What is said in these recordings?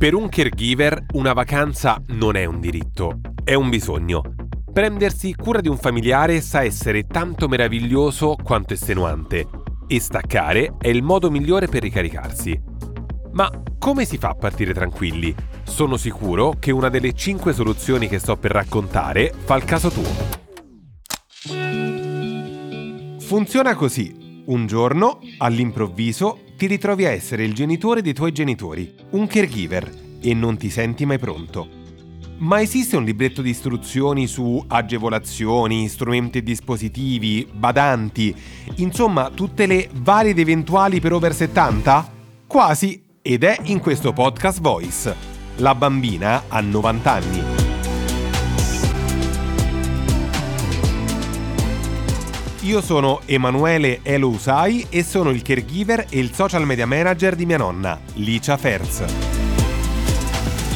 Per un caregiver una vacanza non è un diritto, è un bisogno. Prendersi cura di un familiare sa essere tanto meraviglioso quanto estenuante e staccare è il modo migliore per ricaricarsi. Ma come si fa a partire tranquilli? Sono sicuro che una delle 5 soluzioni che sto per raccontare fa il caso tuo. Funziona così. Un giorno, all'improvviso, ti ritrovi a essere il genitore dei tuoi genitori, un caregiver, e non ti senti mai pronto. Ma esiste un libretto di istruzioni su agevolazioni, strumenti e dispositivi, badanti, insomma tutte le varie ed eventuali per over 70? Quasi, ed è in questo podcast Voice. La bambina ha 90 anni. Io sono Emanuele Elo Usai e sono il caregiver e il social media manager di mia nonna, Licia Ferz.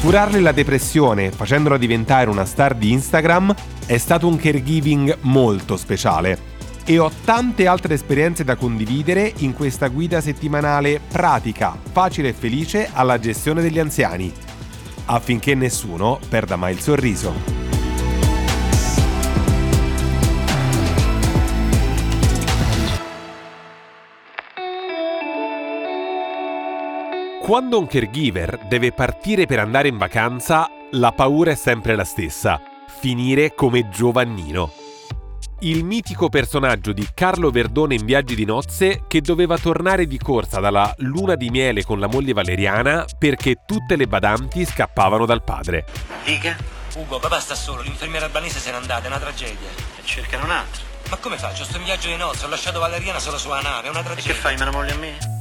Curarle la depressione facendola diventare una star di Instagram è stato un caregiving molto speciale e ho tante altre esperienze da condividere in questa guida settimanale pratica, facile e felice alla gestione degli anziani, affinché nessuno perda mai il sorriso. Quando un caregiver deve partire per andare in vacanza, la paura è sempre la stessa, finire come Giovannino. Il mitico personaggio di Carlo Verdone in Viaggi di nozze che doveva tornare di corsa dalla luna di miele con la moglie Valeriana perché tutte le badanti scappavano dal padre. Dica? Ugo, papà sta solo, l'infermiera albanese se n'è andata, è una tragedia. E cercano un altro. Ma come faccio? Sto in viaggio di nozze, ho lasciato Valeriana solo sulla nave, è una E tragedia. che fai, me la moglie a me?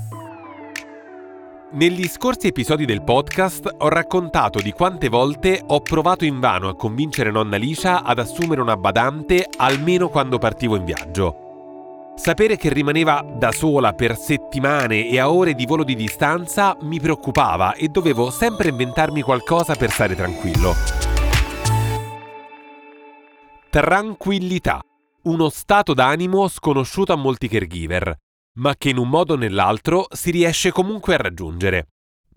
Negli scorsi episodi del podcast ho raccontato di quante volte ho provato invano a convincere nonna Licia ad assumere una badante almeno quando partivo in viaggio. Sapere che rimaneva da sola per settimane e a ore di volo di distanza mi preoccupava e dovevo sempre inventarmi qualcosa per stare tranquillo. Tranquillità, uno stato d'animo sconosciuto a molti caregiver, ma che in un modo o nell'altro si riesce comunque a raggiungere.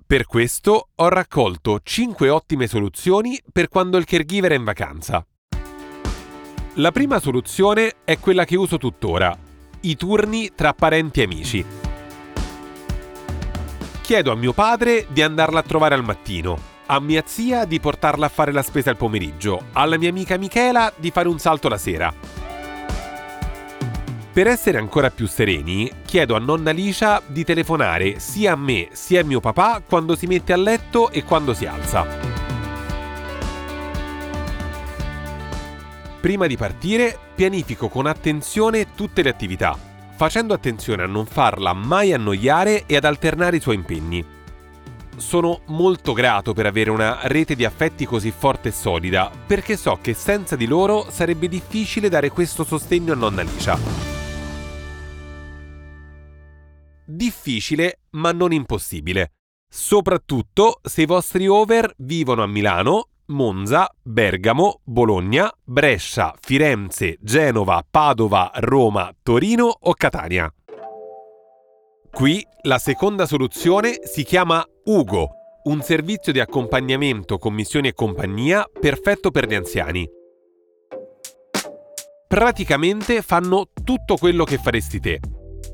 Per questo ho raccolto 5 ottime soluzioni per quando il caregiver è in vacanza. La prima soluzione è quella che uso tuttora, i turni tra parenti e amici. Chiedo a mio padre di andarla a trovare al mattino, a mia zia di portarla a fare la spesa al pomeriggio, alla mia amica Michela di fare un salto la sera. Per essere ancora più sereni, chiedo a nonna Licia di telefonare sia a me sia a mio papà quando si mette a letto e quando si alza. Prima di partire, pianifico con attenzione tutte le attività, facendo attenzione a non farla mai annoiare e ad alternare i suoi impegni. Sono molto grato per avere una rete di affetti così forte e solida, perché so che senza di loro sarebbe difficile dare questo sostegno a nonna Licia. Difficile, ma non impossibile. Soprattutto se i vostri over vivono a Milano, Monza, Bergamo, Bologna, Brescia, Firenze, Genova, Padova, Roma, Torino o Catania. Qui la seconda soluzione si chiama Ugo, un servizio di accompagnamento, commissioni e compagnia perfetto per gli anziani. Praticamente fanno tutto quello che faresti te.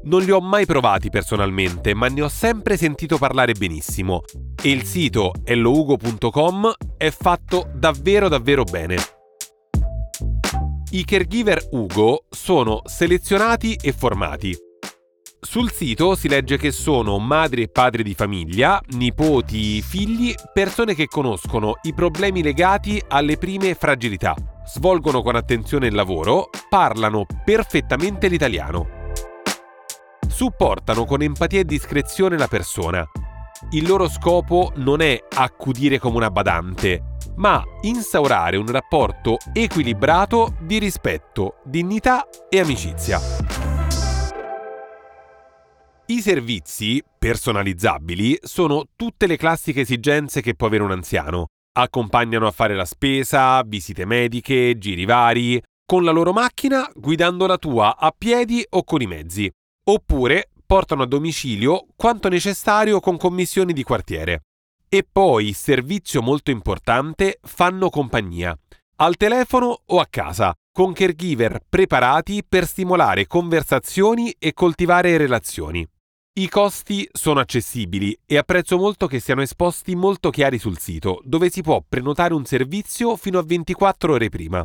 Non li ho mai provati personalmente, ma ne ho sempre sentito parlare benissimo e il sito ellougo.com è fatto davvero davvero bene. I caregiver Ugo sono selezionati e formati. Sul sito si legge che sono madri e padri di famiglia, nipoti, figli, persone che conoscono i problemi legati alle prime fragilità, svolgono con attenzione il lavoro, parlano perfettamente l'italiano. Supportano con empatia e discrezione la persona. Il loro scopo non è accudire come una badante, ma instaurare un rapporto equilibrato di rispetto, dignità e amicizia. I servizi personalizzabili sono tutte le classiche esigenze che può avere un anziano. Accompagnano a fare la spesa, visite mediche, giri vari, con la loro macchina guidando la tua a piedi o con i mezzi. Oppure portano a domicilio quanto necessario con commissioni di quartiere. E poi, servizio molto importante, fanno compagnia, al telefono o a casa, con caregiver preparati per stimolare conversazioni e coltivare relazioni. I costi sono accessibili e apprezzo molto che siano esposti molto chiari sul sito, dove si può prenotare un servizio fino a 24 ore prima.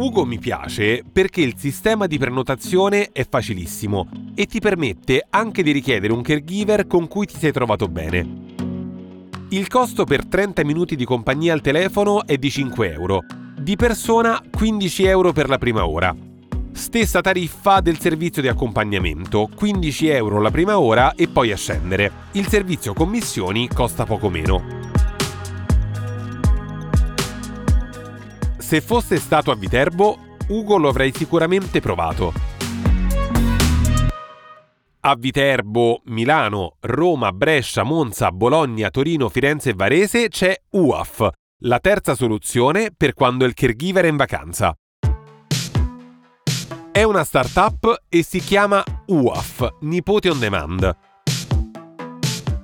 Ugo mi piace perché il sistema di prenotazione è facilissimo e ti permette anche di richiedere un caregiver con cui ti sei trovato bene. Il costo per 30 minuti di compagnia al telefono è di 5 euro, di persona 15 euro per la prima ora. Stessa tariffa del servizio di accompagnamento, 15 euro la prima ora e poi a scendere. Il servizio commissioni costa poco meno. Se fosse stato a Viterbo, Ugo lo avrei sicuramente provato. A Viterbo, Milano, Roma, Brescia, Monza, Bologna, Torino, Firenze e Varese c'è UAF, la terza soluzione per quando il caregiver è in vacanza. È una startup e si chiama UAF, Nipote on Demand.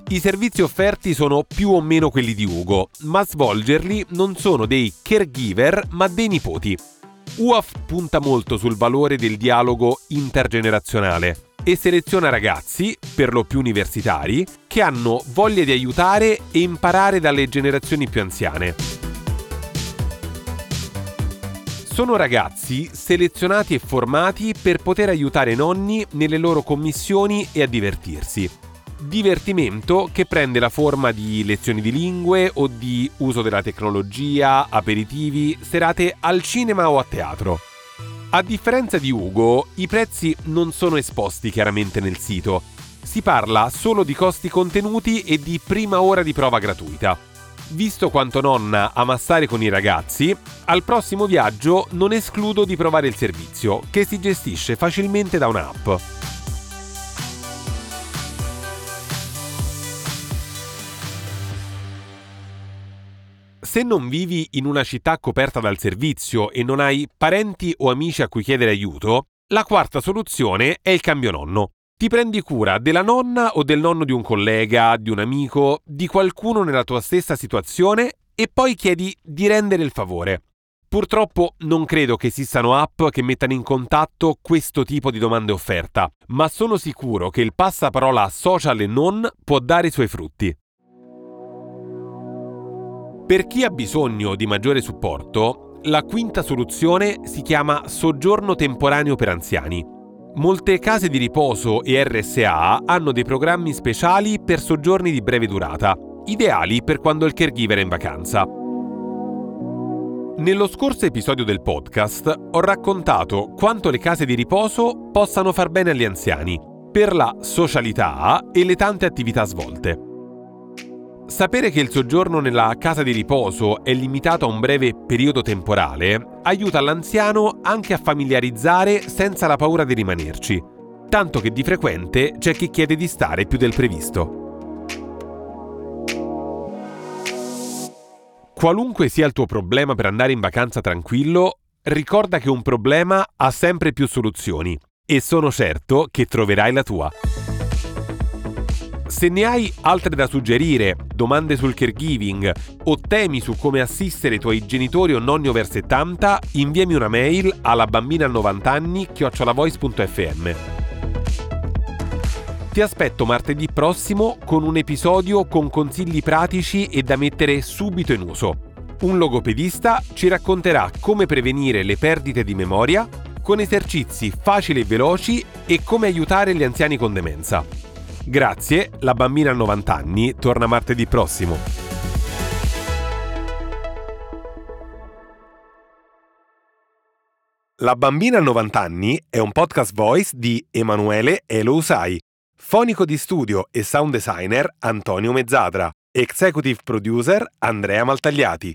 I servizi offerti sono più o meno quelli di Ugo, ma svolgerli non sono dei caregiver ma dei nipoti. UAF punta molto sul valore del dialogo intergenerazionale e seleziona ragazzi, per lo più universitari, che hanno voglia di aiutare e imparare dalle generazioni più anziane. Sono ragazzi selezionati e formati per poter aiutare i nonni nelle loro commissioni e a divertirsi divertimento che prende la forma di lezioni di lingue o di uso della tecnologia, aperitivi, serate al cinema o a teatro. A differenza di Ugo, i prezzi non sono esposti chiaramente nel sito. Si parla solo di costi contenuti e di prima ora di prova gratuita. Visto quanto nonna ama stare con i ragazzi, al prossimo viaggio non escludo di provare il servizio, che si gestisce facilmente da un'app. Se non vivi in una città coperta dal servizio e non hai parenti o amici a cui chiedere aiuto, la quarta soluzione è il cambio nonno. Ti prendi cura della nonna o del nonno di un collega, di un amico, di qualcuno nella tua stessa situazione e poi chiedi di rendere il favore. Purtroppo non credo che esistano app che mettano in contatto questo tipo di domande offerta, ma sono sicuro che il passaparola social e non può dare i suoi frutti. Per chi ha bisogno di maggiore supporto, la quinta soluzione si chiama soggiorno temporaneo per anziani. Molte case di riposo e RSA hanno dei programmi speciali per soggiorni di breve durata, ideali per quando il caregiver è in vacanza. Nello scorso episodio del podcast ho raccontato quanto le case di riposo possano far bene agli anziani, per la socialità e le tante attività svolte. Sapere che il soggiorno nella casa di riposo è limitato a un breve periodo temporale aiuta l'anziano anche a familiarizzare senza la paura di rimanerci, tanto che di frequente c'è chi chiede di stare più del previsto. Qualunque sia il tuo problema per andare in vacanza tranquillo, ricorda che un problema ha sempre più soluzioni e sono certo che troverai la tua. Se ne hai altre da suggerire, domande sul caregiving o temi su come assistere i tuoi genitori o nonni over 70, inviami una mail alla bambina a 90 anni chiocciolavoice.fm. Ti aspetto martedì prossimo con un episodio con consigli pratici e da mettere subito in uso. Un logopedista ci racconterà come prevenire le perdite di memoria con esercizi facili e veloci e come aiutare gli anziani con demenza. Grazie, la bambina a 90 anni torna martedì prossimo. La bambina a 90 anni è un podcast voice di Emanuele Elousai, fonico di studio e sound designer Antonio Mezzadra, executive producer Andrea Maltagliati.